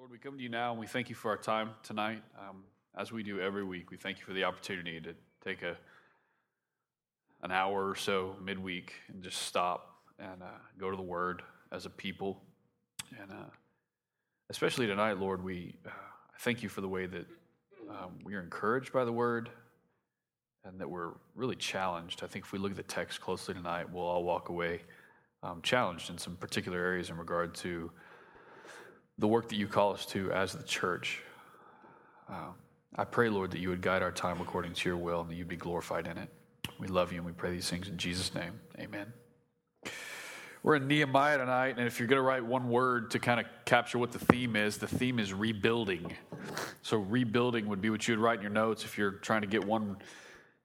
Lord, we come to you now and we thank you for our time tonight. Um, as we do every week, we thank you for the opportunity to take a an hour or so midweek and just stop and uh, go to the Word as a people. And uh, especially tonight, Lord, we uh, thank you for the way that um, we are encouraged by the Word and that we're really challenged. I think if we look at the text closely tonight, we'll all walk away um, challenged in some particular areas in regard to the work that you call us to as the church. Um, I pray, Lord, that you would guide our time according to your will and that you'd be glorified in it. We love you and we pray these things in Jesus' name. Amen. We're in Nehemiah tonight, and if you're going to write one word to kind of capture what the theme is, the theme is rebuilding. So, rebuilding would be what you would write in your notes if you're trying to get one.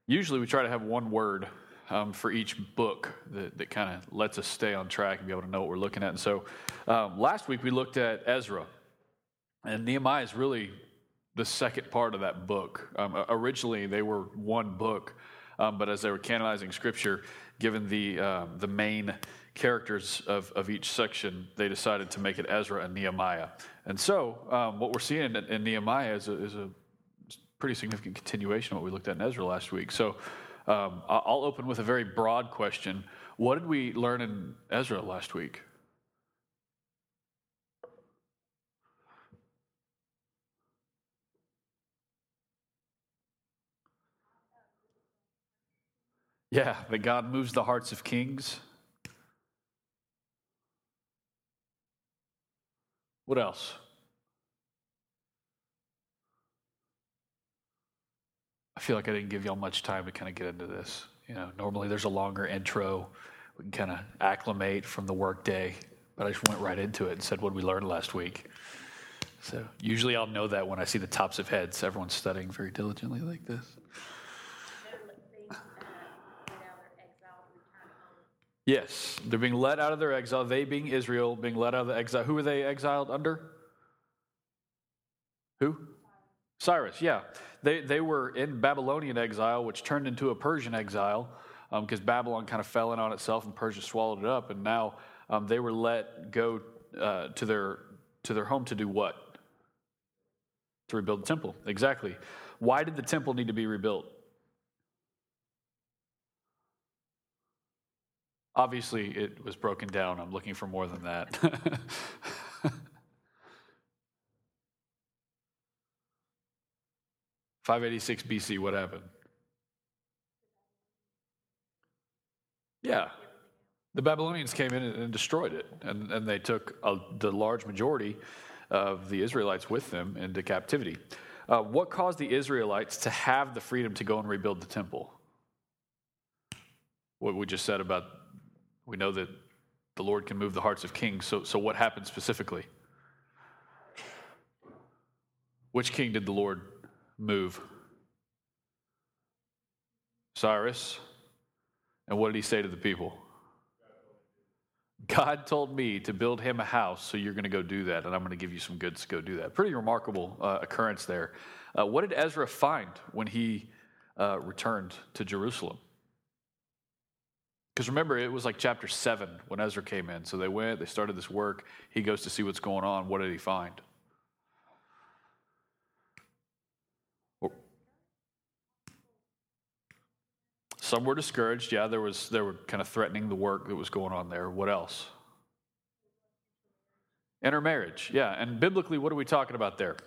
Usually, we try to have one word um, for each book that, that kind of lets us stay on track and be able to know what we're looking at. And so um, last week we looked at Ezra, and Nehemiah is really the second part of that book. Um, originally, they were one book, um, but as they were canonizing scripture, given the, uh, the main characters of, of each section, they decided to make it Ezra and Nehemiah. And so, um, what we're seeing in, in Nehemiah is a, is a pretty significant continuation of what we looked at in Ezra last week. So, um, I'll open with a very broad question. What did we learn in Ezra last week? Yeah, that God moves the hearts of kings. What else? I feel like I didn't give y'all much time to kind of get into this. You know, normally there's a longer intro. We can kind of acclimate from the workday, but I just went right into it and said what we learned last week. So usually I'll know that when I see the tops of heads. Everyone's studying very diligently like this. Yes, they're being let out of their exile. They being Israel, being let out of the exile. Who were they exiled under? Who? Cyrus, yeah. They, they were in Babylonian exile, which turned into a Persian exile because um, Babylon kind of fell in on itself and Persia swallowed it up. And now um, they were let go uh, to, their, to their home to do what? To rebuild the temple. Exactly. Why did the temple need to be rebuilt? Obviously, it was broken down. I'm looking for more than that. 586 BC, what happened? Yeah. The Babylonians came in and destroyed it, and, and they took a, the large majority of the Israelites with them into captivity. Uh, what caused the Israelites to have the freedom to go and rebuild the temple? What we just said about, we know that the Lord can move the hearts of kings. So, so what happened specifically? Which king did the Lord move. Cyrus. And what did he say to the people? God told me to build him a house, so you're going to go do that, and I'm going to give you some goods to go do that. Pretty remarkable uh, occurrence there. Uh, what did Ezra find when he uh, returned to Jerusalem? Because remember, it was like chapter 7 when Ezra came in. So they went, they started this work. He goes to see what's going on. What did he find? Some were discouraged. Yeah, there was they were kind of threatening the work that was going on there. What else? Intermarriage. Yeah, and biblically, what are we talking about there?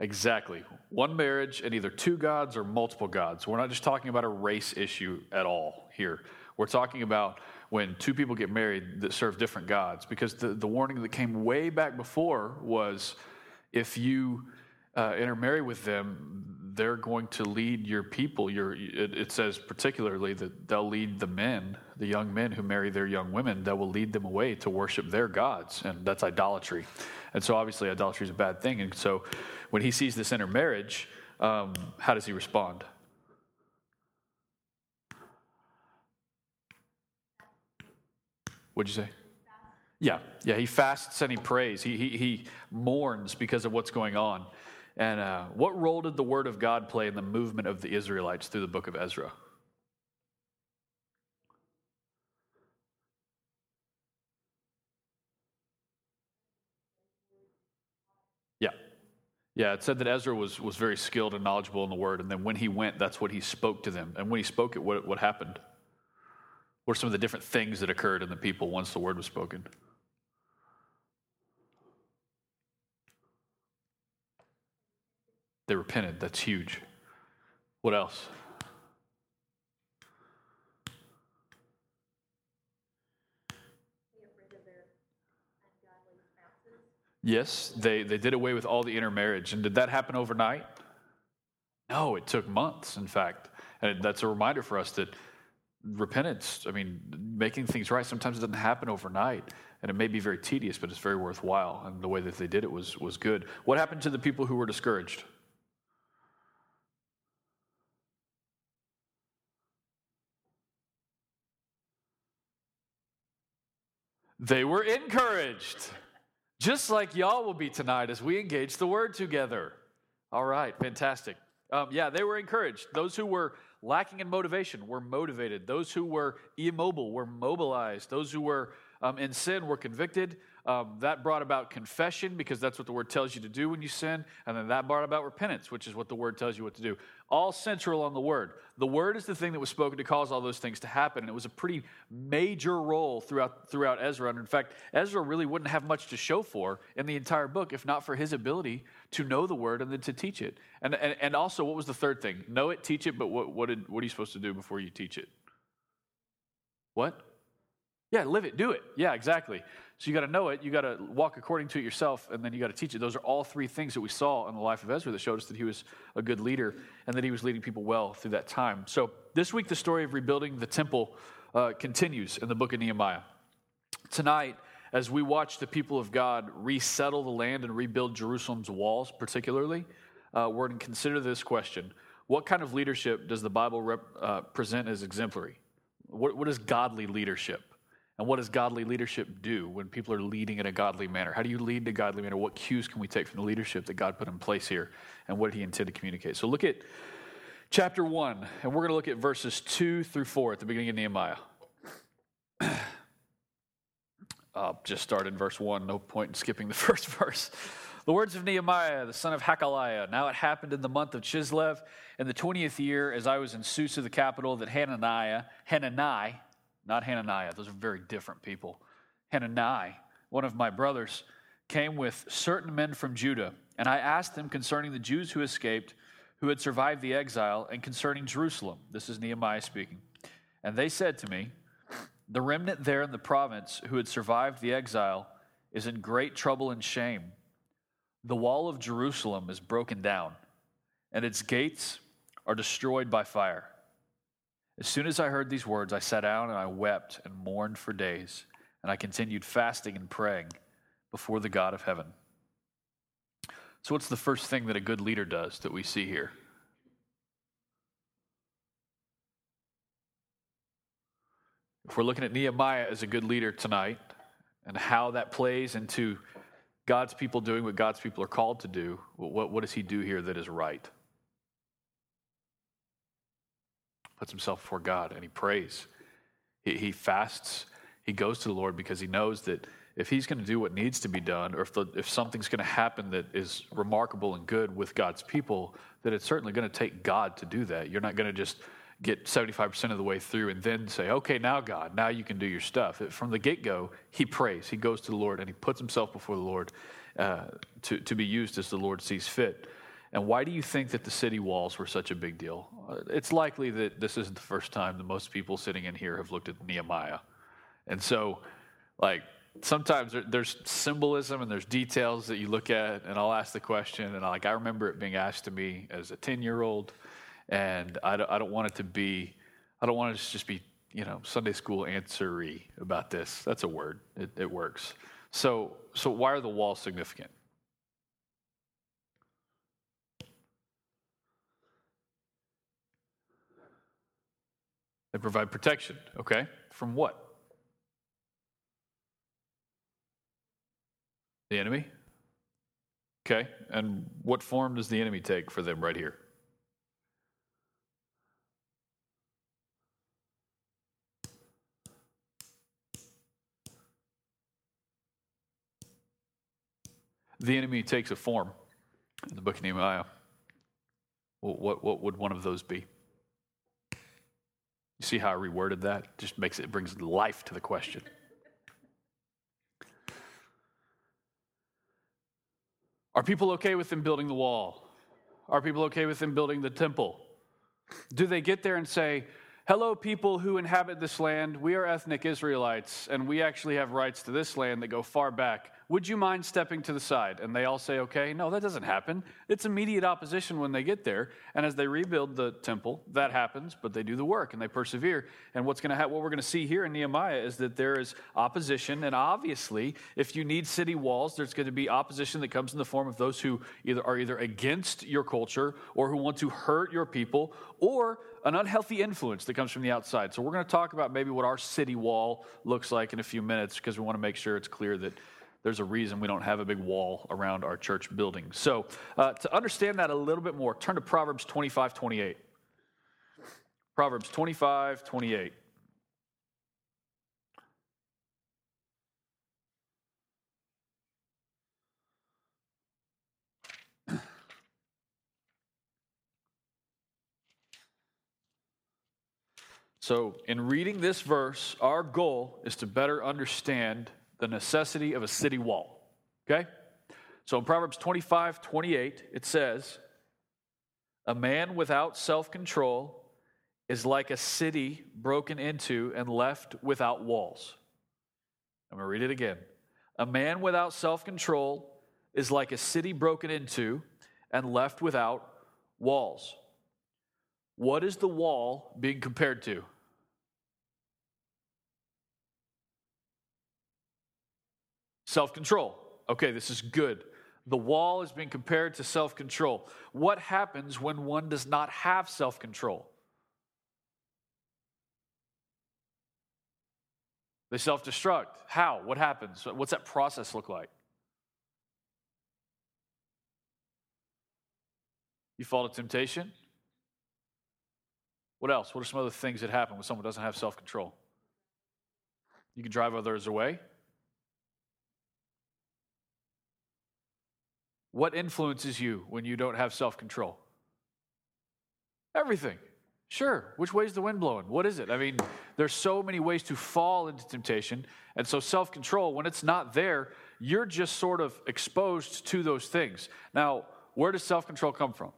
Exactly. One marriage and either two gods or multiple gods. We're not just talking about a race issue at all here. We're talking about when two people get married that serve different gods. Because the, the warning that came way back before was if you uh, intermarry with them, they're going to lead your people. Your, it, it, says particularly that they'll lead the men, the young men who marry their young women, that will lead them away to worship their gods. And that's idolatry. And so obviously, idolatry is a bad thing. And so when he sees this intermarriage, um, how does he respond? What'd you say? Yeah, yeah, he fasts and he prays. He, he, he mourns because of what's going on. And uh, what role did the Word of God play in the movement of the Israelites through the book of Ezra? Yeah. Yeah, it said that Ezra was, was very skilled and knowledgeable in the Word. And then when he went, that's what he spoke to them. And when he spoke it, what, what happened? What are some of the different things that occurred in the people once the Word was spoken? They repented. That's huge. What else? Yes, they, they did away with all the intermarriage. And did that happen overnight? No, it took months, in fact. And that's a reminder for us that repentance, I mean, making things right, sometimes it doesn't happen overnight. And it may be very tedious, but it's very worthwhile. And the way that they did it was, was good. What happened to the people who were discouraged? They were encouraged. Just like y'all will be tonight as we engage the word together. All right, fantastic. Um, yeah, they were encouraged. Those who were lacking in motivation were motivated. Those who were immobile were mobilized. Those who were um, in sin were convicted. Um, that brought about confession because that's what the word tells you to do when you sin. And then that brought about repentance, which is what the word tells you what to do. All central on the word. The word is the thing that was spoken to cause all those things to happen. And it was a pretty major role throughout, throughout Ezra. And in fact, Ezra really wouldn't have much to show for in the entire book if not for his ability to know the word and then to teach it. And, and, and also, what was the third thing? Know it, teach it, but what, what, did, what are you supposed to do before you teach it? What? Yeah, live it, do it. Yeah, exactly. So you got to know it, you got to walk according to it yourself, and then you got to teach it. Those are all three things that we saw in the life of Ezra that showed us that he was a good leader and that he was leading people well through that time. So this week, the story of rebuilding the temple uh, continues in the book of Nehemiah. Tonight, as we watch the people of God resettle the land and rebuild Jerusalem's walls, particularly, uh, we're going to consider this question What kind of leadership does the Bible rep, uh, present as exemplary? What, what is godly leadership? And what does godly leadership do when people are leading in a godly manner? How do you lead in a godly manner? What cues can we take from the leadership that God put in place here? And what did he intend to communicate? So look at chapter 1, and we're going to look at verses 2 through 4 at the beginning of Nehemiah. I'll just start in verse 1. No point in skipping the first verse. The words of Nehemiah, the son of Hacaliah. Now it happened in the month of Chislev, in the 20th year, as I was in Susa, the capital, that Hananiah, Hanani, not Hananiah. Those are very different people. Hananiah, one of my brothers, came with certain men from Judah, and I asked them concerning the Jews who escaped, who had survived the exile, and concerning Jerusalem. This is Nehemiah speaking. And they said to me, The remnant there in the province who had survived the exile is in great trouble and shame. The wall of Jerusalem is broken down, and its gates are destroyed by fire. As soon as I heard these words, I sat down and I wept and mourned for days, and I continued fasting and praying before the God of heaven. So, what's the first thing that a good leader does that we see here? If we're looking at Nehemiah as a good leader tonight and how that plays into God's people doing what God's people are called to do, what, what does he do here that is right? Puts himself before God and he prays. He, he fasts. He goes to the Lord because he knows that if he's going to do what needs to be done, or if, the, if something's going to happen that is remarkable and good with God's people, that it's certainly going to take God to do that. You're not going to just get 75% of the way through and then say, okay, now God, now you can do your stuff. From the get go, he prays, he goes to the Lord, and he puts himself before the Lord uh, to, to be used as the Lord sees fit. And why do you think that the city walls were such a big deal? It's likely that this isn't the first time that most people sitting in here have looked at Nehemiah. And so, like, sometimes there's symbolism and there's details that you look at, and I'll ask the question, and I, like, I remember it being asked to me as a 10 year old, and I don't, I don't want it to be, I don't want it to just be, you know, Sunday school answery about this. That's a word, it, it works. So, so, why are the walls significant? They provide protection, okay? From what? The enemy? Okay, and what form does the enemy take for them right here? The enemy takes a form. in the book of Nehemiah. What, what, what would one of those be? You see how I reworded that? Just makes it brings life to the question. Are people okay with them building the wall? Are people okay with them building the temple? Do they get there and say, Hello, people who inhabit this land. We are ethnic Israelites, and we actually have rights to this land that go far back. Would you mind stepping to the side? And they all say, Okay. No, that doesn't happen. It's immediate opposition when they get there. And as they rebuild the temple, that happens, but they do the work and they persevere. And what's going to what we're going to see here in Nehemiah is that there is opposition. And obviously, if you need city walls, there's going to be opposition that comes in the form of those who either are either against your culture or who want to hurt your people or an unhealthy influence that comes from the outside. So we're going to talk about maybe what our city wall looks like in a few minutes because we want to make sure it's clear that there's a reason we don't have a big wall around our church building. So, uh, to understand that a little bit more, turn to Proverbs 25 28. Proverbs 25 28. So, in reading this verse, our goal is to better understand the necessity of a city wall. Okay? So in Proverbs 25, 28, it says, A man without self control is like a city broken into and left without walls. I'm going to read it again. A man without self control is like a city broken into and left without walls. What is the wall being compared to? Self control. Okay, this is good. The wall is being compared to self control. What happens when one does not have self control? They self destruct. How? What happens? What's that process look like? You fall to temptation. What else? What are some other things that happen when someone doesn't have self control? You can drive others away. What influences you when you don't have self control? Everything. Sure. Which way is the wind blowing? What is it? I mean, there's so many ways to fall into temptation. And so, self control, when it's not there, you're just sort of exposed to those things. Now, where does self control come from?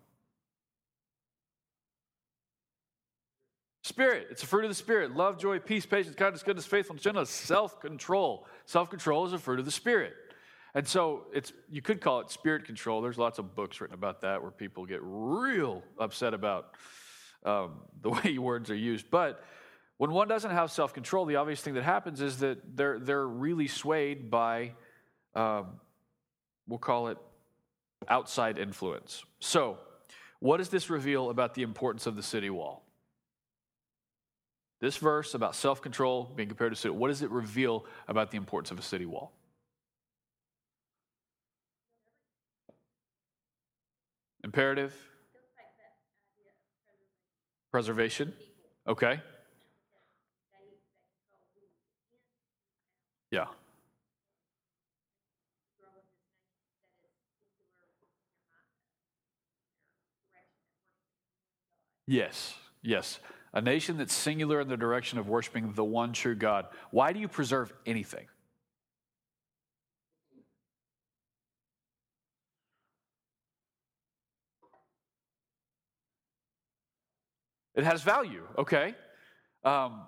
Spirit. It's a fruit of the Spirit. Love, joy, peace, patience, kindness, goodness, faithfulness, gentleness, self control. Self control is a fruit of the Spirit. And so it's you could call it spirit control. There's lots of books written about that where people get real upset about um, the way words are used. But when one doesn't have self control, the obvious thing that happens is that they're they're really swayed by um, we'll call it outside influence. So, what does this reveal about the importance of the city wall? This verse about self control being compared to city, what does it reveal about the importance of a city wall? Imperative? Preservation? Okay. Yeah. Yes, yes. A nation that's singular in the direction of worshiping the one true God. Why do you preserve anything? It has value, okay? Um,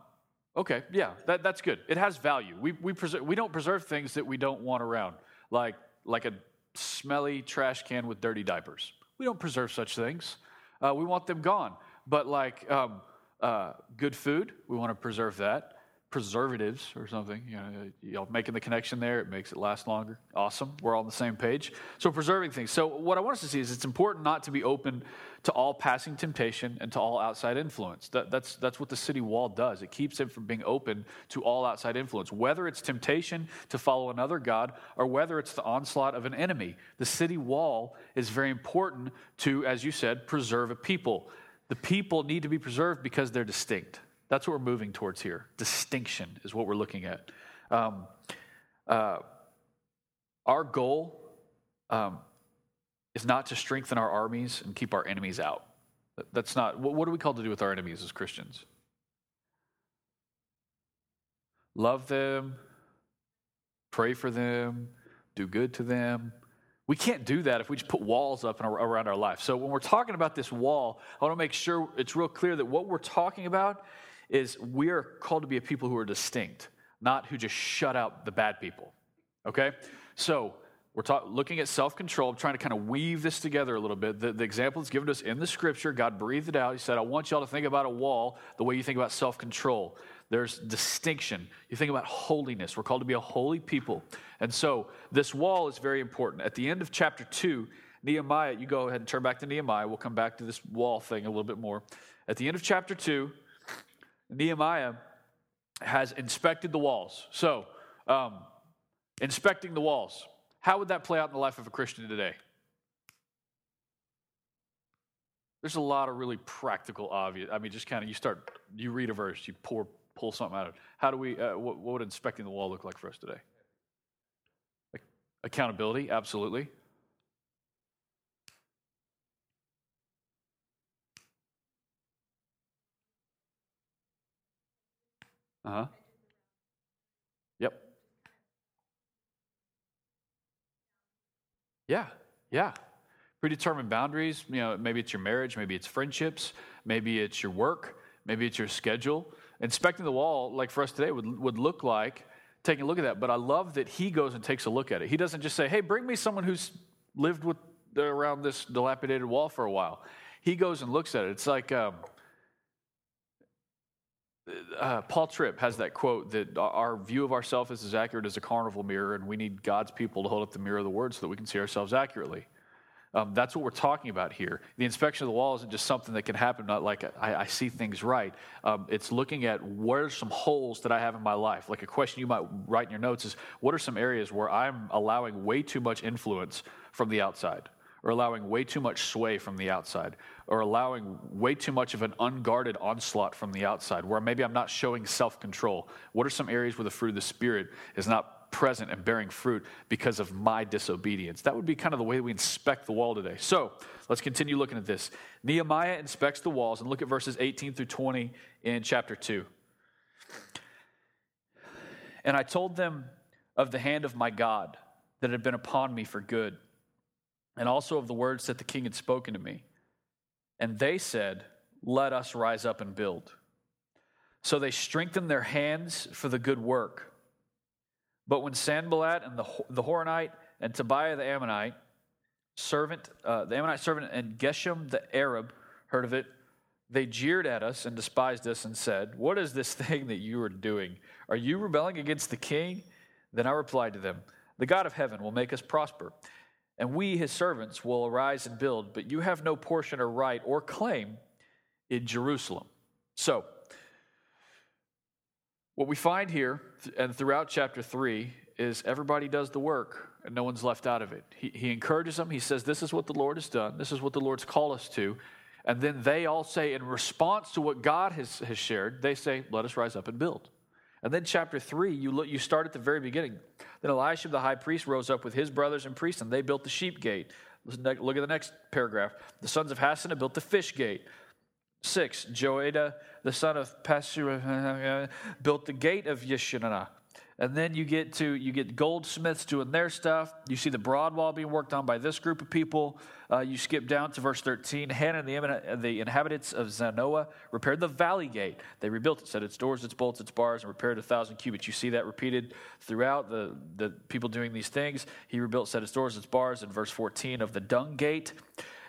okay, yeah, that, that's good. It has value. We, we, preserve, we don't preserve things that we don't want around, like, like a smelly trash can with dirty diapers. We don't preserve such things. Uh, we want them gone. But like um, uh, good food, we want to preserve that preservatives or something. You know, you making the connection there, it makes it last longer. Awesome. We're all on the same page. So preserving things. So what I want us to see is it's important not to be open to all passing temptation and to all outside influence. That, that's, that's what the city wall does. It keeps it from being open to all outside influence. Whether it's temptation to follow another God or whether it's the onslaught of an enemy, the city wall is very important to, as you said, preserve a people. The people need to be preserved because they're distinct. That's what we're moving towards here. Distinction is what we're looking at. Um, uh, our goal um, is not to strengthen our armies and keep our enemies out. That's not, what are we called to do with our enemies as Christians? Love them, pray for them, do good to them. We can't do that if we just put walls up around our life. So when we're talking about this wall, I want to make sure it's real clear that what we're talking about is we are called to be a people who are distinct, not who just shut out the bad people. Okay? So we're talk, looking at self control. Trying to kind of weave this together a little bit. The, the example that's given to us in the scripture. God breathed it out. He said, I want y'all to think about a wall the way you think about self control. There's distinction. You think about holiness. We're called to be a holy people. And so this wall is very important. At the end of chapter 2, Nehemiah, you go ahead and turn back to Nehemiah. We'll come back to this wall thing a little bit more. At the end of chapter 2, Nehemiah has inspected the walls. So, um, inspecting the walls. How would that play out in the life of a Christian today? There's a lot of really practical, obvious. I mean, just kind of you start, you read a verse, you pour, pull something out of it. How do we, uh, what, what would inspecting the wall look like for us today? Accountability, absolutely. Uh huh. Yep. Yeah, yeah. Predetermined boundaries, you know, maybe it's your marriage, maybe it's friendships, maybe it's your work, maybe it's your schedule. Inspecting the wall, like for us today, would, would look like taking a look at that. But I love that he goes and takes a look at it. He doesn't just say, hey, bring me someone who's lived with around this dilapidated wall for a while. He goes and looks at it. It's like, um, uh, Paul Tripp has that quote that our view of ourselves is as accurate as a carnival mirror, and we need God's people to hold up the mirror of the word so that we can see ourselves accurately. Um, that's what we're talking about here. The inspection of the wall isn't just something that can happen, not like I, I see things right. Um, it's looking at what are some holes that I have in my life. Like a question you might write in your notes is what are some areas where I'm allowing way too much influence from the outside? Or allowing way too much sway from the outside, or allowing way too much of an unguarded onslaught from the outside, where maybe I'm not showing self control? What are some areas where the fruit of the Spirit is not present and bearing fruit because of my disobedience? That would be kind of the way we inspect the wall today. So let's continue looking at this. Nehemiah inspects the walls, and look at verses 18 through 20 in chapter 2. And I told them of the hand of my God that had been upon me for good and also of the words that the king had spoken to me. And they said, Let us rise up and build. So they strengthened their hands for the good work. But when Sanballat and the, the Horonite and Tobiah the Ammonite servant, uh, the Ammonite servant, and Geshem the Arab heard of it, they jeered at us and despised us and said, What is this thing that you are doing? Are you rebelling against the king? Then I replied to them, The God of heaven will make us prosper and we, his servants, will arise and build, but you have no portion or right or claim in Jerusalem. So, what we find here and throughout chapter 3 is everybody does the work and no one's left out of it. He, he encourages them. He says, This is what the Lord has done. This is what the Lord's called us to. And then they all say, in response to what God has, has shared, they say, Let us rise up and build. And then chapter 3, you, look, you start at the very beginning. Then Elisha the high priest rose up with his brothers and priests, and they built the sheep gate. Look at the next paragraph. The sons of Hassenaah built the fish gate. Six, Joiada, the son of Pasur, built the gate of Yeshanah and then you get to you get goldsmiths doing their stuff. You see the broad wall being worked on by this group of people. Uh, you skip down to verse 13 hannah and the, the inhabitants of zanoah repaired the valley gate. They rebuilt it set its doors its bolts its bars and repaired a thousand cubits. You see that repeated throughout the, the people doing these things. He rebuilt set its doors its bars in verse 14 of the dung gate.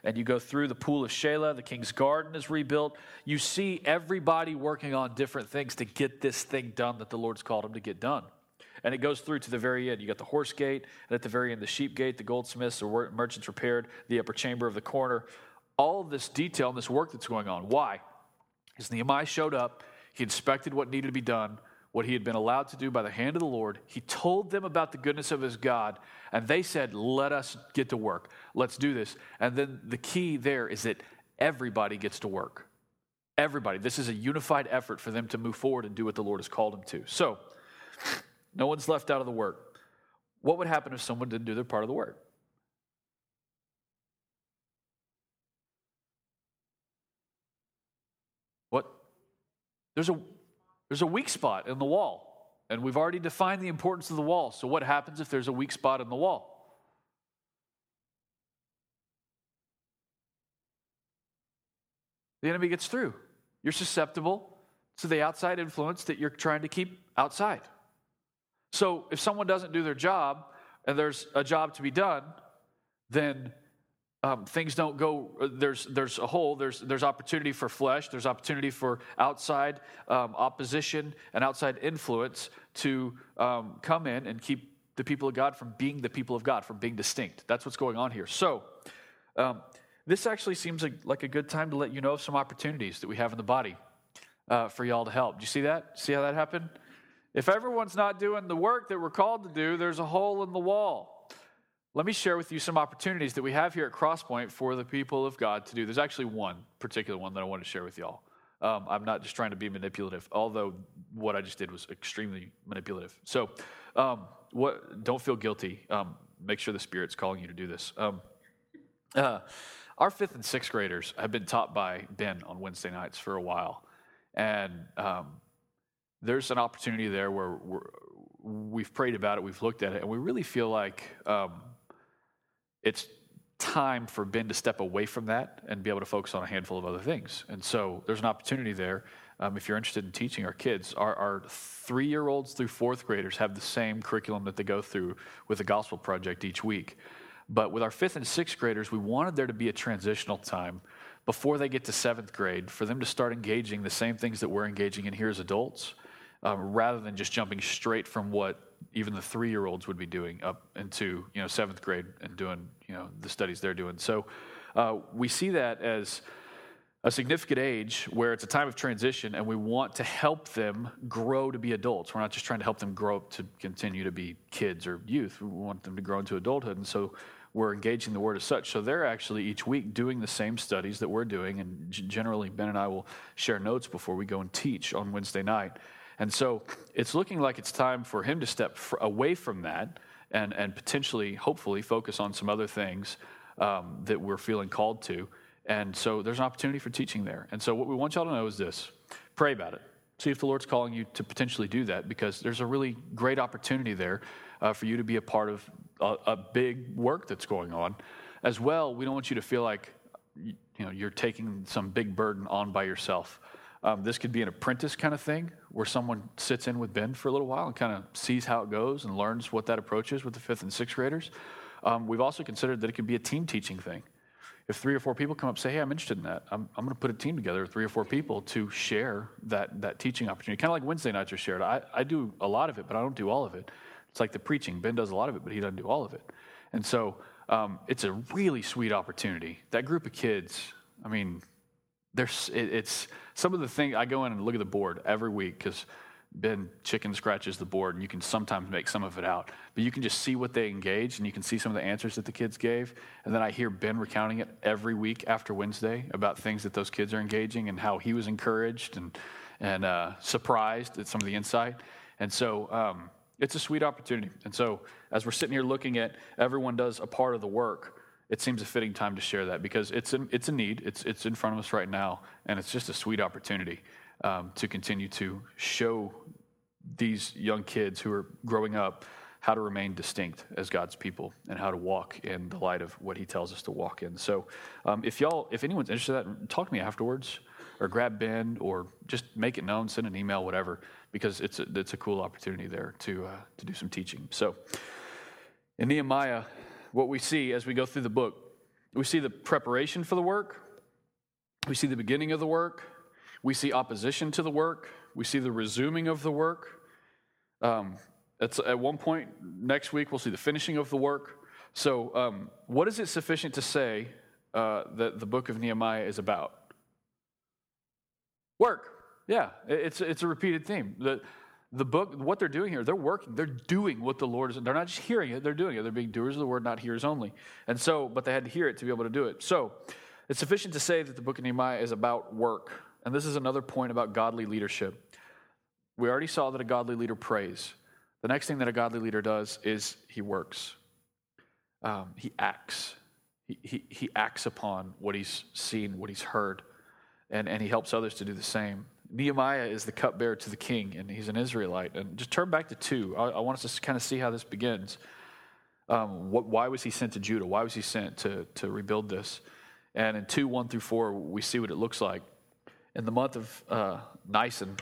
And you go through the pool of Shelah, the king's garden is rebuilt. You see everybody working on different things to get this thing done that the Lord's called them to get done. And it goes through to the very end. You got the horse gate, and at the very end, the sheep gate, the goldsmiths or merchants repaired, the upper chamber of the corner. All this detail and this work that's going on. Why? Because Nehemiah showed up, he inspected what needed to be done, what he had been allowed to do by the hand of the Lord. He told them about the goodness of his God, and they said, Let us get to work. Let's do this. And then the key there is that everybody gets to work. Everybody. This is a unified effort for them to move forward and do what the Lord has called them to. So, no one's left out of the work. What would happen if someone didn't do their part of the work? What? There's a, there's a weak spot in the wall. And we've already defined the importance of the wall. So, what happens if there's a weak spot in the wall? The enemy gets through. You're susceptible to the outside influence that you're trying to keep outside. So, if someone doesn't do their job and there's a job to be done, then um, things don't go there's there's a hole there's there's opportunity for flesh there's opportunity for outside um, opposition and outside influence to um, come in and keep the people of god from being the people of god from being distinct. That's what's going on here. So um, this actually seems like, like, a good time to let you know of some opportunities that we have in the body uh, for y'all to help. Do you see that? See how that happened if everyone's not doing the work that we're called to do there's a hole in the wall let me share with you some opportunities that we have here at Crosspoint for the people of God to do. There's actually one particular one that I want to share with y'all. Um, I'm not just trying to be manipulative, although what I just did was extremely manipulative. So, um, what? Don't feel guilty. Um, make sure the Spirit's calling you to do this. Um, uh, our fifth and sixth graders have been taught by Ben on Wednesday nights for a while, and um, there's an opportunity there where we have prayed about it, we've looked at it, and we really feel like um, it's time for Ben to step away from that and be able to focus on a handful of other things. And so there's an opportunity there. Um, if you're interested in teaching our kids, our, our three year olds through fourth graders have the same curriculum that they go through with the Gospel Project each week. But with our fifth and sixth graders, we wanted there to be a transitional time before they get to seventh grade for them to start engaging the same things that we're engaging in here as adults, um, rather than just jumping straight from what even the three year olds would be doing up into you know seventh grade and doing you know the studies they're doing. So uh, we see that as a significant age where it's a time of transition and we want to help them grow to be adults. We're not just trying to help them grow up to continue to be kids or youth. We want them to grow into adulthood. And so we're engaging the word as such. So they're actually each week doing the same studies that we're doing. And generally, Ben and I will share notes before we go and teach on Wednesday night. And so it's looking like it's time for him to step away from that and, and potentially, hopefully, focus on some other things um, that we're feeling called to. And so there's an opportunity for teaching there. And so what we want y'all to know is this pray about it. See if the Lord's calling you to potentially do that because there's a really great opportunity there uh, for you to be a part of a, a big work that's going on. As well, we don't want you to feel like you know, you're taking some big burden on by yourself. Um, this could be an apprentice kind of thing where someone sits in with Ben for a little while and kind of sees how it goes and learns what that approach is with the fifth and sixth graders. Um, we've also considered that it could be a team teaching thing. If three or four people come up and say, Hey, I'm interested in that, I'm, I'm going to put a team together, three or four people, to share that, that teaching opportunity. Kind of like Wednesday nights are shared. I, I do a lot of it, but I don't do all of it. It's like the preaching. Ben does a lot of it, but he doesn't do all of it. And so um, it's a really sweet opportunity. That group of kids, I mean, there's, it, it's some of the things I go in and look at the board every week because Ben chicken scratches the board and you can sometimes make some of it out. But you can just see what they engaged and you can see some of the answers that the kids gave. And then I hear Ben recounting it every week after Wednesday about things that those kids are engaging and how he was encouraged and, and uh, surprised at some of the insight. And so um, it's a sweet opportunity. And so as we're sitting here looking at everyone does a part of the work, it seems a fitting time to share that because it's a, it's a need. It's, it's in front of us right now, and it's just a sweet opportunity um, to continue to show these young kids who are growing up how to remain distinct as God's people and how to walk in the light of what He tells us to walk in. So, um, if y'all, if anyone's interested in that, talk to me afterwards, or grab Ben, or just make it known, send an email, whatever, because it's a, it's a cool opportunity there to uh, to do some teaching. So, in Nehemiah what we see as we go through the book. We see the preparation for the work, we see the beginning of the work, we see opposition to the work, we see the resuming of the work. Um, at one point next week, we'll see the finishing of the work. So, um, what is it sufficient to say uh, that the book of Nehemiah is about? Work. Yeah, it's, it's a repeated theme. The, the book, what they're doing here, they're working, they're doing what the Lord is. They're not just hearing it, they're doing it. They're being doers of the word, not hearers only. And so, but they had to hear it to be able to do it. So, it's sufficient to say that the book of Nehemiah is about work. And this is another point about godly leadership. We already saw that a godly leader prays. The next thing that a godly leader does is he works, um, he acts. He, he, he acts upon what he's seen, what he's heard, and, and he helps others to do the same. Nehemiah is the cupbearer to the king, and he's an Israelite. And just turn back to 2. I, I want us to kind of see how this begins. Um, what, why was he sent to Judah? Why was he sent to, to rebuild this? And in 2 1 through 4, we see what it looks like. In the month of uh, Nisan,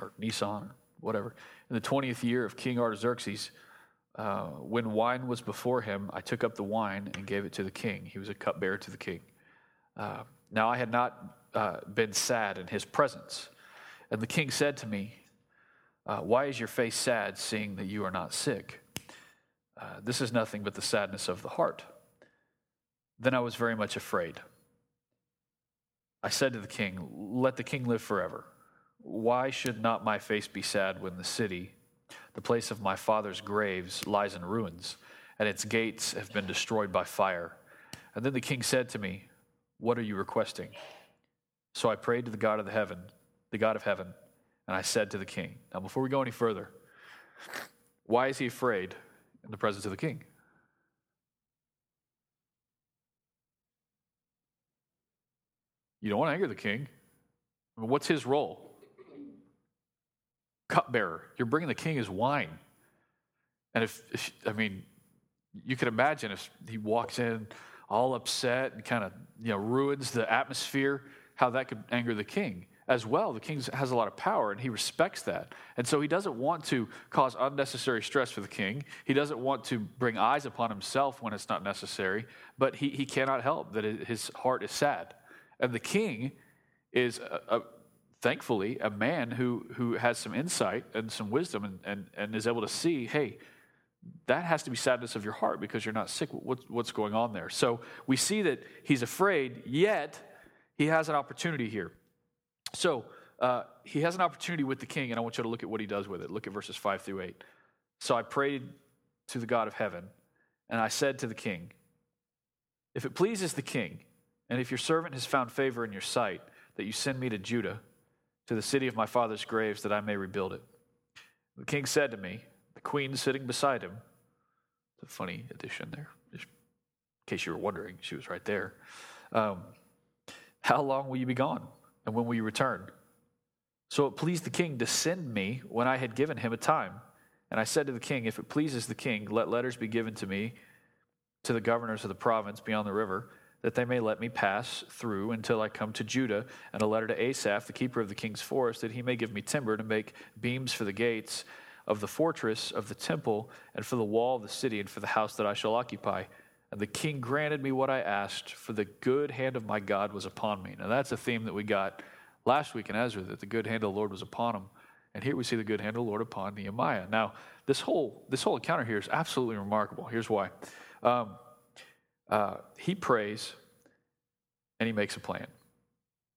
or Nisan, or whatever, in the 20th year of King Artaxerxes, uh, when wine was before him, I took up the wine and gave it to the king. He was a cupbearer to the king. Uh, now I had not uh, been sad in his presence. And the king said to me, uh, Why is your face sad, seeing that you are not sick? Uh, this is nothing but the sadness of the heart. Then I was very much afraid. I said to the king, Let the king live forever. Why should not my face be sad when the city, the place of my father's graves, lies in ruins, and its gates have been destroyed by fire? And then the king said to me, What are you requesting? So I prayed to the God of the heaven, the God of heaven, and I said to the king. Now, before we go any further, why is he afraid in the presence of the king? You don't want to anger the king. I mean, what's his role? Cupbearer. You're bringing the king his wine. And if, if, I mean, you can imagine if he walks in all upset and kind of, you know, ruins the atmosphere how that could anger the king as well. The king has a lot of power and he respects that. And so he doesn't want to cause unnecessary stress for the king. He doesn't want to bring eyes upon himself when it's not necessary, but he, he cannot help that his heart is sad. And the king is, a, a, thankfully, a man who, who has some insight and some wisdom and, and, and is able to see hey, that has to be sadness of your heart because you're not sick. What, what's going on there? So we see that he's afraid, yet he has an opportunity here. So uh, he has an opportunity with the king, and I want you to look at what he does with it. Look at verses 5 through 8. So I prayed to the God of heaven, and I said to the king, If it pleases the king, and if your servant has found favor in your sight, that you send me to Judah, to the city of my father's graves, that I may rebuild it. The king said to me, queen sitting beside him, it's a funny addition there, just in case you were wondering, she was right there. Um, how long will you be gone? And when will you return? So it pleased the king to send me when I had given him a time. And I said to the king, If it pleases the king, let letters be given to me, to the governors of the province beyond the river, that they may let me pass through until I come to Judah, and a letter to Asaph, the keeper of the king's forest, that he may give me timber to make beams for the gates of the fortress of the temple, and for the wall of the city, and for the house that I shall occupy. And the king granted me what I asked, for the good hand of my God was upon me. Now, that's a theme that we got last week in Ezra, that the good hand of the Lord was upon him. And here we see the good hand of the Lord upon Nehemiah. Now, this whole, this whole encounter here is absolutely remarkable. Here's why. Um, uh, he prays and he makes a plan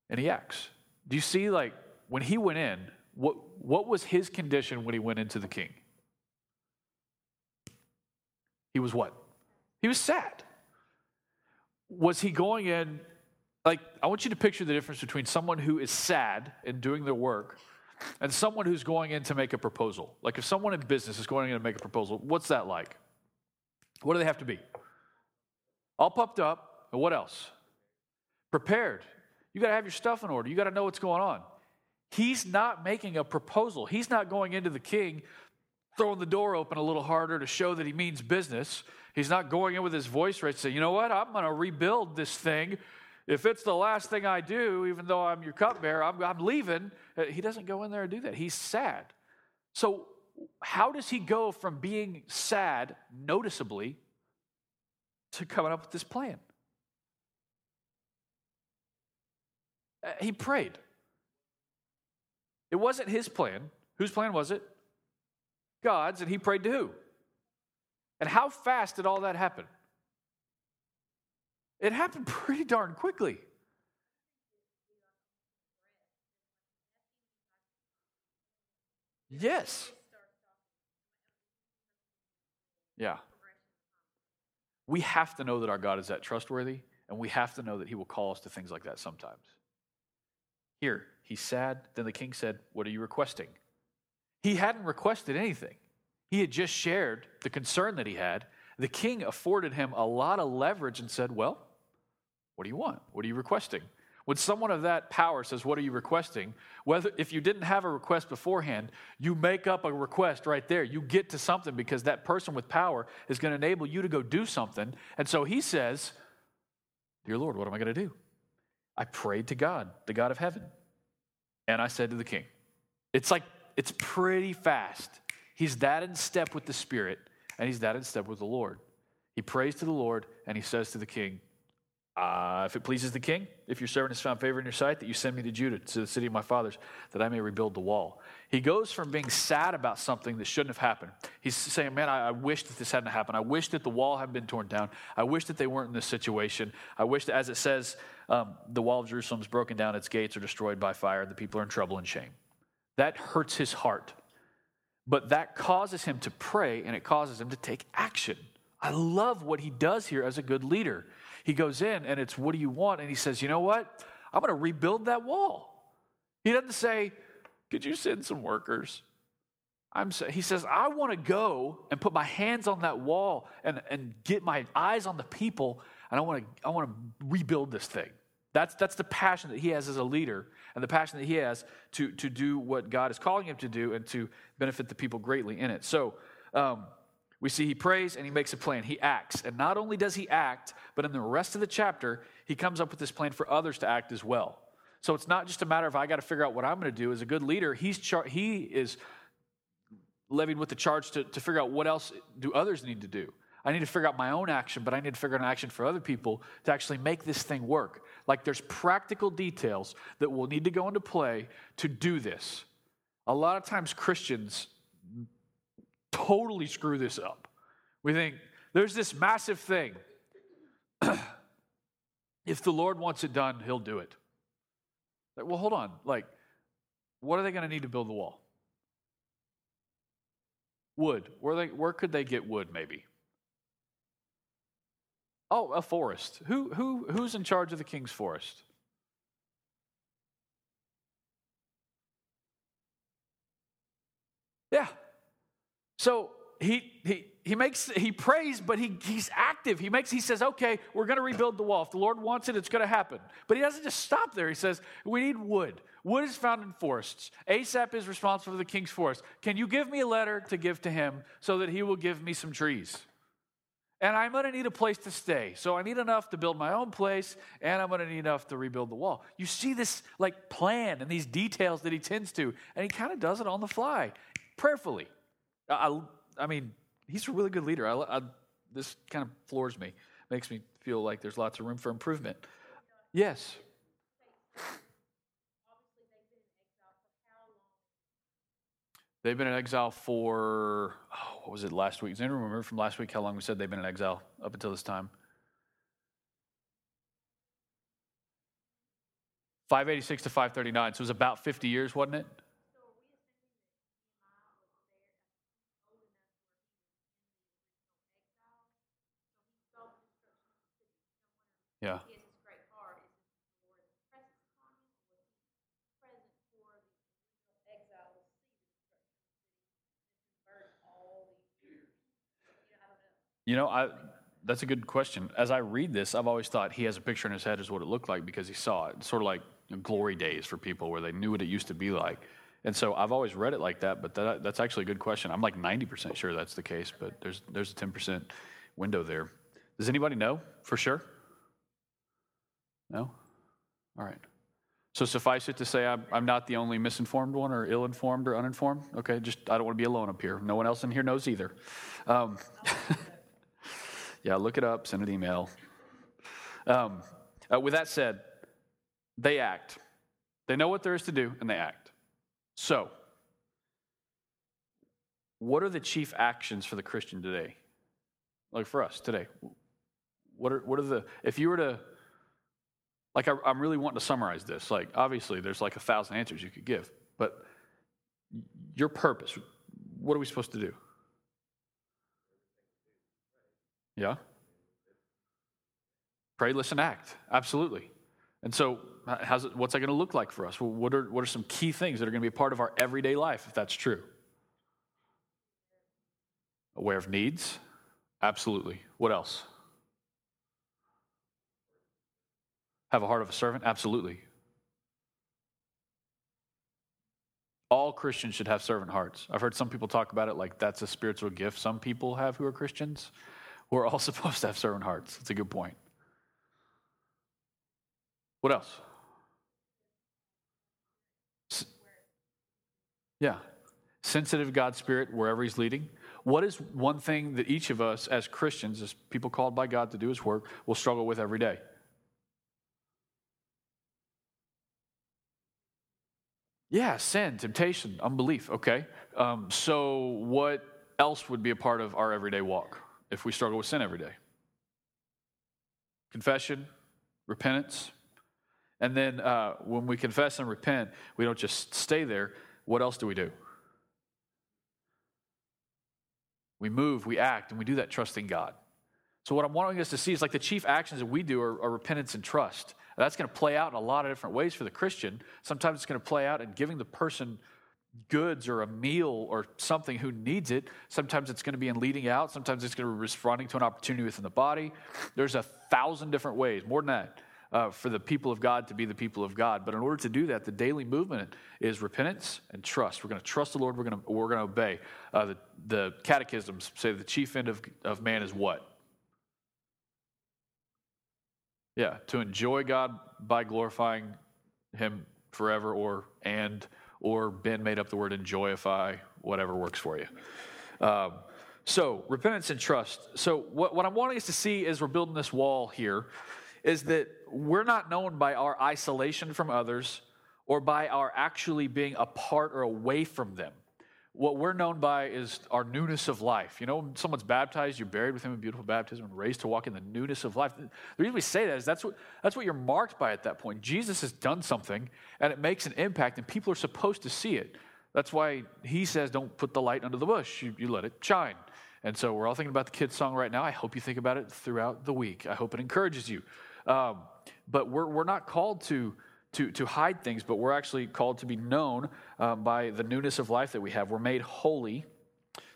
and he acts. Do you see, like, when he went in, what, what was his condition when he went into the king? He was what? He was sad. Was he going in, like, I want you to picture the difference between someone who is sad and doing their work and someone who's going in to make a proposal. Like, if someone in business is going in to make a proposal, what's that like? What do they have to be? All pumped up. And what else? Prepared. You got to have your stuff in order. You got to know what's going on. He's not making a proposal. He's not going into the king, throwing the door open a little harder to show that he means business. He's not going in with his voice right saying, you know what, I'm going to rebuild this thing. If it's the last thing I do, even though I'm your cupbearer, I'm, I'm leaving. Uh, he doesn't go in there and do that. He's sad. So, how does he go from being sad noticeably to coming up with this plan? Uh, he prayed. It wasn't his plan. Whose plan was it? God's, and he prayed to who? And how fast did all that happen? It happened pretty darn quickly. Yes. Yeah. We have to know that our God is that trustworthy, and we have to know that He will call us to things like that sometimes. Here, he's sad. Then the king said, What are you requesting? He hadn't requested anything. He had just shared the concern that he had. The king afforded him a lot of leverage and said, Well, what do you want? What are you requesting? When someone of that power says, What are you requesting? Whether if you didn't have a request beforehand, you make up a request right there. You get to something because that person with power is going to enable you to go do something. And so he says, Dear Lord, what am I going to do? I prayed to God, the God of heaven. And I said to the king, It's like, it's pretty fast. He's that in step with the Spirit, and he's that in step with the Lord. He prays to the Lord, and he says to the king, uh, if it pleases the king, if your servant has found favor in your sight, that you send me to Judah, to the city of my fathers, that I may rebuild the wall. He goes from being sad about something that shouldn't have happened. He's saying, Man, I, I wish that this hadn't happened. I wish that the wall had been torn down. I wish that they weren't in this situation. I wish that, as it says, um, the wall of Jerusalem is broken down, its gates are destroyed by fire, the people are in trouble and shame. That hurts his heart. But that causes him to pray and it causes him to take action. I love what he does here as a good leader. He goes in and it's, What do you want? And he says, You know what? I'm going to rebuild that wall. He doesn't say, Could you send some workers? I'm, he says, I want to go and put my hands on that wall and, and get my eyes on the people, and I want to, I want to rebuild this thing. That's, that's the passion that he has as a leader and the passion that he has to, to do what God is calling him to do and to benefit the people greatly in it. So, um, we see he prays and he makes a plan. He acts. And not only does he act, but in the rest of the chapter, he comes up with this plan for others to act as well. So it's not just a matter of I got to figure out what I'm going to do. As a good leader, he's char- he is levied with the charge to, to figure out what else do others need to do. I need to figure out my own action, but I need to figure out an action for other people to actually make this thing work. Like there's practical details that will need to go into play to do this. A lot of times Christians totally screw this up. We think there's this massive thing. if the Lord wants it done, he'll do it. Well, hold on. Like, what are they going to need to build the wall? Wood. Where, they, where could they get wood, maybe? Oh, a forest. Who, who, who's in charge of the king's forest? Yeah, so he, he, he makes he prays, but he, he's active. He makes he says, okay, we're going to rebuild the wall. If the Lord wants it, it's going to happen. But he doesn't just stop there. He says, we need wood. Wood is found in forests. Asaph is responsible for the king's forest. Can you give me a letter to give to him so that he will give me some trees? And I'm going to need a place to stay. So I need enough to build my own place, and I'm going to need enough to rebuild the wall. You see this like plan and these details that he tends to, and he kind of does it on the fly, prayerfully. I, I mean, he's a really good leader. I, I, this kind of floors me, makes me feel like there's lots of room for improvement. Yes. They've been in exile for, oh, what was it last week? Does anyone remember from last week how long we said they've been in exile up until this time? 586 to 539. So it was about 50 years, wasn't it? Yeah. You know, I that's a good question. As I read this, I've always thought he has a picture in his head as what it looked like because he saw it. It's sort of like glory days for people where they knew what it used to be like. And so I've always read it like that, but that, that's actually a good question. I'm like 90% sure that's the case, but there's, there's a 10% window there. Does anybody know for sure? No? All right. So suffice it to say, I'm, I'm not the only misinformed one or ill informed or uninformed. Okay, just I don't want to be alone up here. No one else in here knows either. Um, yeah, look it up, send an email. Um, uh, with that said, they act. They know what there is to do and they act. So, what are the chief actions for the Christian today? Like for us today? What are, what are the, if you were to like, I, I'm really wanting to summarize this. Like, obviously, there's like a thousand answers you could give, but your purpose, what are we supposed to do? Yeah? Pray, listen, act. Absolutely. And so, uh, how's it, what's that going to look like for us? Well, what, are, what are some key things that are going to be a part of our everyday life, if that's true? Aware of needs? Absolutely. What else? have a heart of a servant? Absolutely. All Christians should have servant hearts. I've heard some people talk about it like that's a spiritual gift some people have who are Christians. We're all supposed to have servant hearts. That's a good point. What else? Yeah. Sensitive God's Spirit wherever He's leading. What is one thing that each of us as Christians, as people called by God to do His work, will struggle with every day? Yeah, sin, temptation, unbelief. Okay. Um, so, what else would be a part of our everyday walk if we struggle with sin every day? Confession, repentance. And then uh, when we confess and repent, we don't just stay there. What else do we do? We move, we act, and we do that trusting God. So, what I'm wanting us to see is like the chief actions that we do are, are repentance and trust. That's going to play out in a lot of different ways for the Christian. Sometimes it's going to play out in giving the person goods or a meal or something who needs it. Sometimes it's going to be in leading out. Sometimes it's going to be responding to an opportunity within the body. There's a thousand different ways, more than that, uh, for the people of God to be the people of God. But in order to do that, the daily movement is repentance and trust. We're going to trust the Lord. We're going to, we're going to obey. Uh, the, the catechisms say the chief end of, of man is what? Yeah, to enjoy God by glorifying Him forever, or and or Ben made up the word enjoyify, whatever works for you. Um, so repentance and trust. So what, what I'm wanting us to see as we're building this wall here is that we're not known by our isolation from others or by our actually being apart or away from them what we're known by is our newness of life. You know, someone's baptized, you're buried with him in beautiful baptism and raised to walk in the newness of life. The reason we say that is that's what, that's what you're marked by at that point. Jesus has done something and it makes an impact, and people are supposed to see it. That's why he says, Don't put the light under the bush, you, you let it shine. And so we're all thinking about the kids' song right now. I hope you think about it throughout the week. I hope it encourages you. Um, but we're, we're not called to to, to hide things, but we're actually called to be known um, by the newness of life that we have. We're made holy.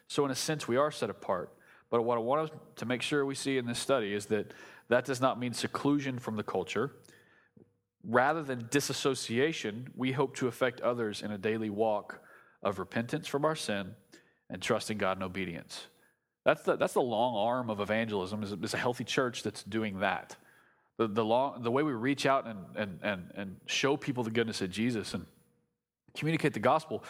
So, in a sense, we are set apart. But what I want to make sure we see in this study is that that does not mean seclusion from the culture. Rather than disassociation, we hope to affect others in a daily walk of repentance from our sin and trusting God in obedience. That's the, that's the long arm of evangelism, is, is a healthy church that's doing that. The, the, long, the way we reach out and, and, and, and show people the goodness of Jesus and communicate the gospel.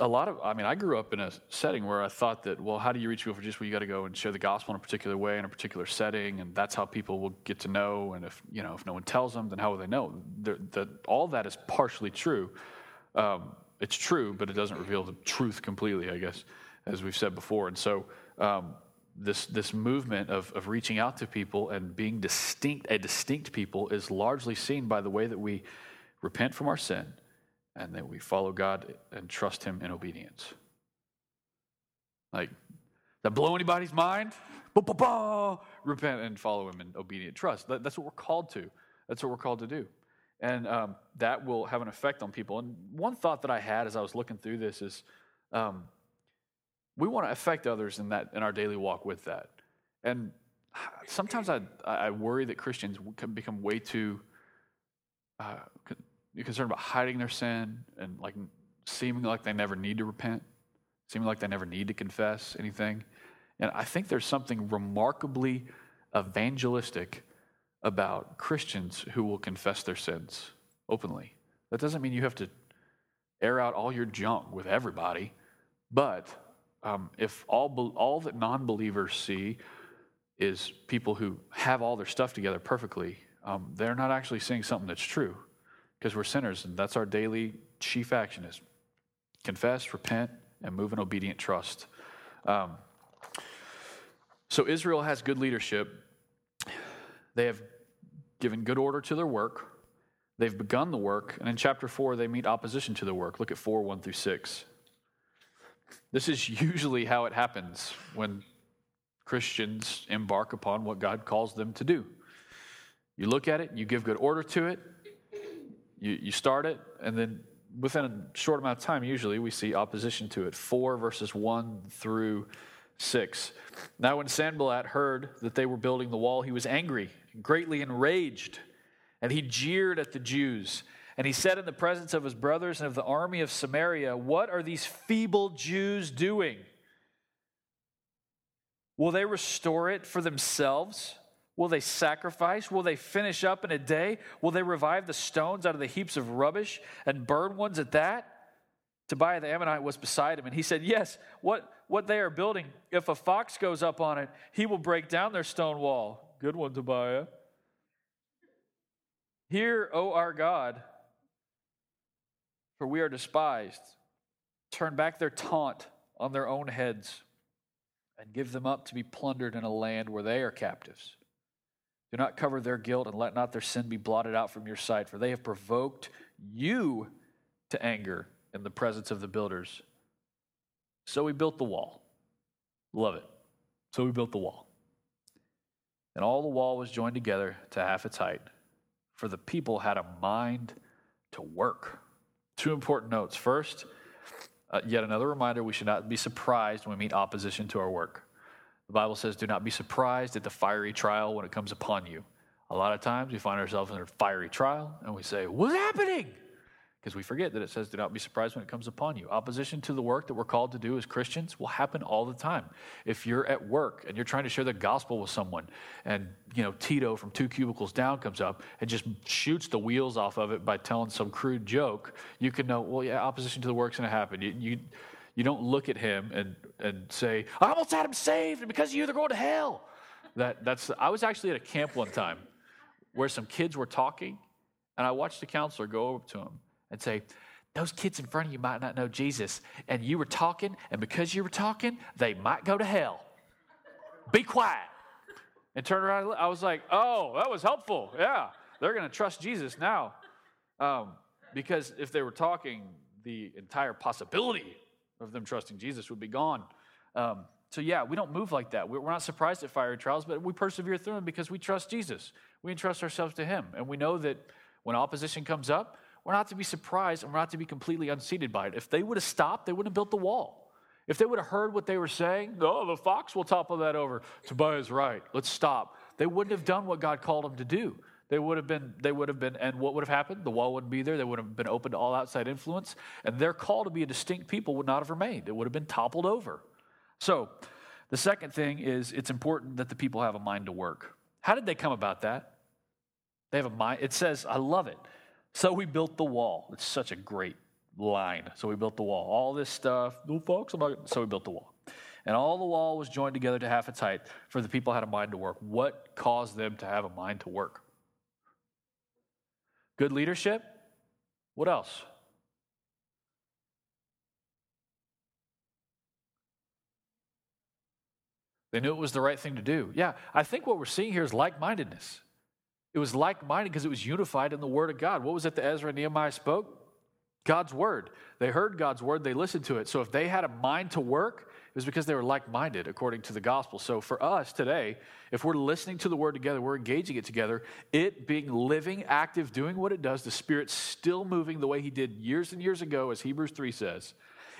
A lot of, I mean, I grew up in a setting where I thought that, well, how do you reach people for Jesus? Well, you got to go and share the gospel in a particular way, in a particular setting, and that's how people will get to know. And if, you know, if no one tells them, then how will they know? The, the, all that is partially true. Um, it's true, but it doesn't reveal the truth completely, I guess, as we've said before. And so, um, this, this movement of, of reaching out to people and being distinct, a distinct people, is largely seen by the way that we repent from our sin and that we follow God and trust Him in obedience. Like, that blow anybody's mind? Repent and follow Him in obedient trust. That, that's what we're called to. That's what we're called to do. And um, that will have an effect on people. And one thought that I had as I was looking through this is um, we want to affect others in that in our daily walk with that. And sometimes I, I worry that Christians can become way too uh, concerned about hiding their sin and like seeming like they never need to repent, seeming like they never need to confess anything. And I think there's something remarkably evangelistic about Christians who will confess their sins openly. That doesn't mean you have to air out all your junk with everybody, but um, if all, all that non believers see is people who have all their stuff together perfectly, um, they're not actually seeing something that's true because we're sinners, and that's our daily chief action is confess, repent, and move in obedient trust. Um, so Israel has good leadership. They have given good order to their work. They've begun the work, and in chapter 4, they meet opposition to the work. Look at 4 1 through 6. This is usually how it happens when Christians embark upon what God calls them to do. You look at it, you give good order to it, you, you start it, and then within a short amount of time, usually we see opposition to it. 4 verses 1 through 6. Now, when Sanballat heard that they were building the wall, he was angry, greatly enraged, and he jeered at the Jews And he said in the presence of his brothers and of the army of Samaria, What are these feeble Jews doing? Will they restore it for themselves? Will they sacrifice? Will they finish up in a day? Will they revive the stones out of the heaps of rubbish and burn ones at that? Tobiah the Ammonite was beside him, and he said, Yes, what, what they are building, if a fox goes up on it, he will break down their stone wall. Good one, Tobiah. Hear, O our God, for we are despised. Turn back their taunt on their own heads and give them up to be plundered in a land where they are captives. Do not cover their guilt and let not their sin be blotted out from your sight, for they have provoked you to anger in the presence of the builders. So we built the wall. Love it. So we built the wall. And all the wall was joined together to half its height, for the people had a mind to work. Two important notes. First, uh, yet another reminder we should not be surprised when we meet opposition to our work. The Bible says, Do not be surprised at the fiery trial when it comes upon you. A lot of times we find ourselves in a fiery trial and we say, What's happening? Because we forget that it says, Do not be surprised when it comes upon you. Opposition to the work that we're called to do as Christians will happen all the time. If you're at work and you're trying to share the gospel with someone, and you know, Tito from two cubicles down comes up and just shoots the wheels off of it by telling some crude joke, you can know, well, yeah, opposition to the work's gonna happen. You, you you don't look at him and, and say, I almost had him saved, and because of you, they're going to hell. That, that's, I was actually at a camp one time where some kids were talking, and I watched the counselor go up to him and say, Those kids in front of you might not know Jesus, and you were talking, and because you were talking, they might go to hell. Be quiet. And turn around, I was like, Oh, that was helpful. Yeah, they're going to trust Jesus now. Um, because if they were talking, the entire possibility of them trusting Jesus would be gone. Um, so, yeah, we don't move like that. We're not surprised at fiery trials, but we persevere through them because we trust Jesus. We entrust ourselves to Him. And we know that when opposition comes up, we're not to be surprised and we're not to be completely unseated by it. If they would have stopped, they wouldn't have built the wall. If they would have heard what they were saying, oh, the fox will topple that over. Tobiah's right. Let's stop. They wouldn't have done what God called them to do. They would have been, they would have been, and what would have happened? The wall wouldn't be there. They would have been open to all outside influence. And their call to be a distinct people would not have remained. It would have been toppled over. So, the second thing is it's important that the people have a mind to work. How did they come about that? They have a mind. It says, I love it. So we built the wall. It's such a great line. So we built the wall. All this stuff, no folks, so we built the wall. And all the wall was joined together to half its height, for the people had a mind to work. What caused them to have a mind to work? Good leadership? What else? They knew it was the right thing to do. Yeah, I think what we're seeing here is like mindedness. It was like minded because it was unified in the Word of God. What was it that Ezra and Nehemiah spoke? God's Word. They heard God's Word, they listened to it. So if they had a mind to work, it was because they were like minded according to the gospel. So for us today, if we're listening to the word together, we're engaging it together, it being living, active, doing what it does, the Spirit still moving the way He did years and years ago, as Hebrews 3 says,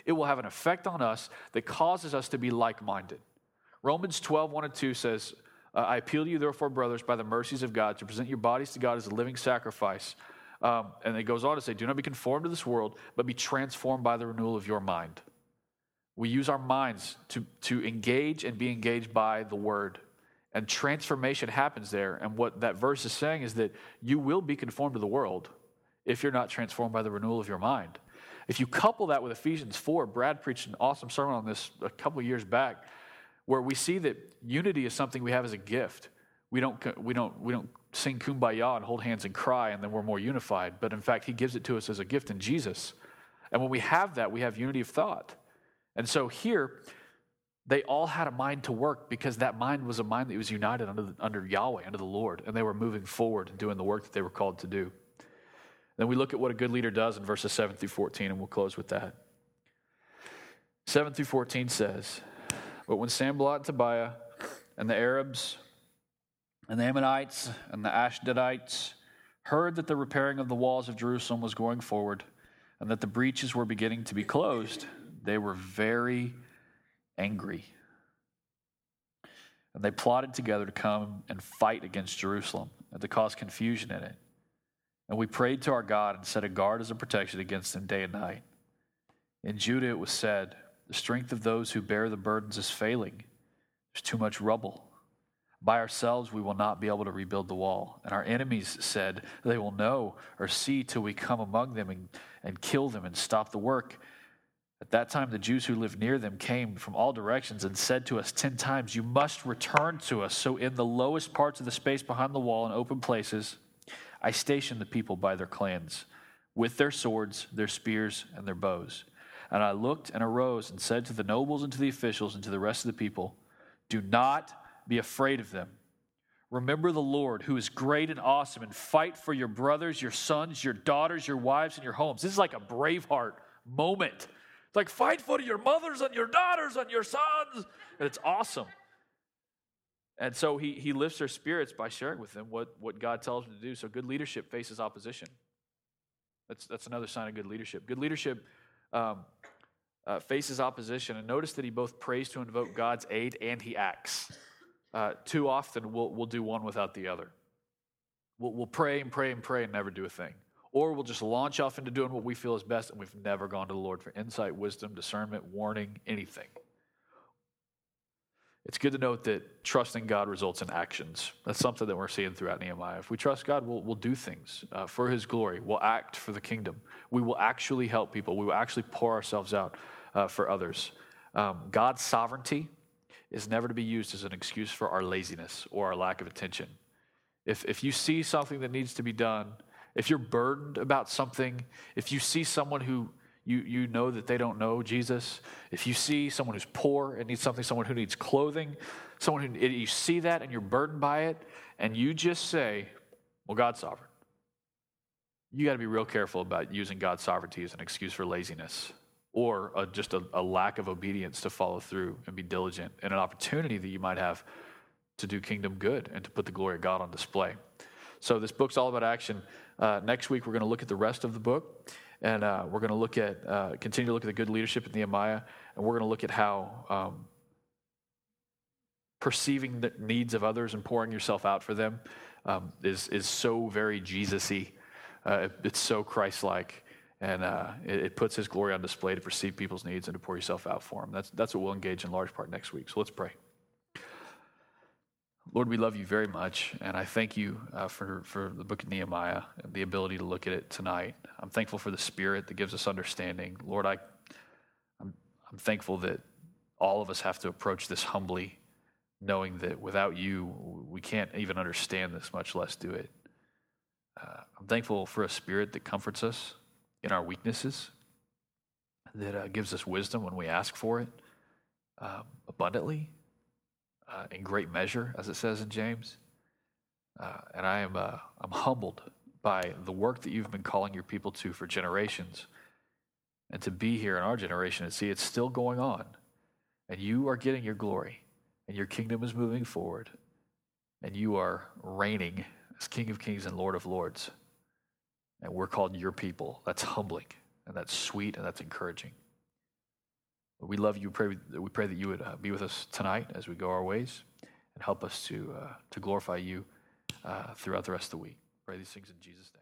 it will have an effect on us that causes us to be like minded. Romans 12, 1 and 2 says, uh, I appeal to you, therefore, brothers, by the mercies of God, to present your bodies to God as a living sacrifice. Um, and it goes on to say, Do not be conformed to this world, but be transformed by the renewal of your mind. We use our minds to, to engage and be engaged by the word. And transformation happens there. And what that verse is saying is that you will be conformed to the world if you're not transformed by the renewal of your mind. If you couple that with Ephesians 4, Brad preached an awesome sermon on this a couple years back, where we see that unity is something we have as a gift. We don't, we don't, we don't sing kumbaya and hold hands and cry and then we're more unified. But in fact, he gives it to us as a gift in Jesus. And when we have that, we have unity of thought. And so here, they all had a mind to work because that mind was a mind that was united under, under Yahweh, under the Lord, and they were moving forward and doing the work that they were called to do. Then we look at what a good leader does in verses 7 through 14, and we'll close with that. 7 through 14 says, But when Sanballat and Tobiah and the Arabs and the Ammonites and the Ashdodites heard that the repairing of the walls of Jerusalem was going forward and that the breaches were beginning to be closed, they were very angry. And they plotted together to come and fight against Jerusalem and to cause confusion in it. And we prayed to our God and set a guard as a protection against them day and night. In Judah it was said, The strength of those who bear the burdens is failing. There's too much rubble. By ourselves we will not be able to rebuild the wall. And our enemies said, They will know or see till we come among them and, and kill them and stop the work. At that time, the Jews who lived near them came from all directions and said to us ten times, You must return to us. So, in the lowest parts of the space behind the wall and open places, I stationed the people by their clans, with their swords, their spears, and their bows. And I looked and arose and said to the nobles and to the officials and to the rest of the people, Do not be afraid of them. Remember the Lord, who is great and awesome, and fight for your brothers, your sons, your daughters, your wives, and your homes. This is like a Braveheart moment it's like fight for your mothers and your daughters and your sons. And it's awesome. And so he, he lifts their spirits by sharing with them what, what God tells them to do. So good leadership faces opposition. That's, that's another sign of good leadership. Good leadership um, uh, faces opposition. And notice that he both prays to invoke God's aid and he acts. Uh, too often, we'll, we'll do one without the other. We'll, we'll pray and pray and pray and never do a thing or we'll just launch off into doing what we feel is best and we've never gone to the Lord for insight, wisdom, discernment, warning, anything. It's good to note that trusting God results in actions. That's something that we're seeing throughout Nehemiah. If we trust God, we'll, we'll do things uh, for His glory. We'll act for the kingdom. We will actually help people. We will actually pour ourselves out uh, for others. Um, God's sovereignty is never to be used as an excuse for our laziness or our lack of attention. If, if you see something that needs to be done, if you're burdened about something, if you see someone who you, you know that they don't know Jesus, if you see someone who's poor and needs something, someone who needs clothing, someone who you see that and you're burdened by it, and you just say, Well, God's sovereign. You got to be real careful about using God's sovereignty as an excuse for laziness or a, just a, a lack of obedience to follow through and be diligent and an opportunity that you might have to do kingdom good and to put the glory of God on display. So, this book's all about action. Uh, next week, we're going to look at the rest of the book, and uh, we're going to look at, uh, continue to look at the good leadership in Nehemiah, and we're going to look at how um, perceiving the needs of others and pouring yourself out for them um, is, is so very Jesus y. Uh, it, it's so Christ like, and uh, it, it, puts His glory on display to perceive people's needs and to pour yourself out for them. That's, that's what we'll engage in large part next week. So let's pray. Lord, we love you very much, and I thank you uh, for, for the book of Nehemiah and the ability to look at it tonight. I'm thankful for the Spirit that gives us understanding. Lord, I, I'm, I'm thankful that all of us have to approach this humbly, knowing that without you, we can't even understand this, much less do it. Uh, I'm thankful for a Spirit that comforts us in our weaknesses, that uh, gives us wisdom when we ask for it um, abundantly uh, in great measure, as it says in James. Uh, and I am uh, I'm humbled by the work that you've been calling your people to for generations, and to be here in our generation and see it's still going on, and you are getting your glory, and your kingdom is moving forward, and you are reigning as King of Kings and Lord of Lords, and we're called your people. That's humbling, and that's sweet, and that's encouraging. We love you. We pray, we pray that you would uh, be with us tonight as we go our ways and help us to, uh, to glorify you uh, throughout the rest of the week. Pray these things in Jesus' name.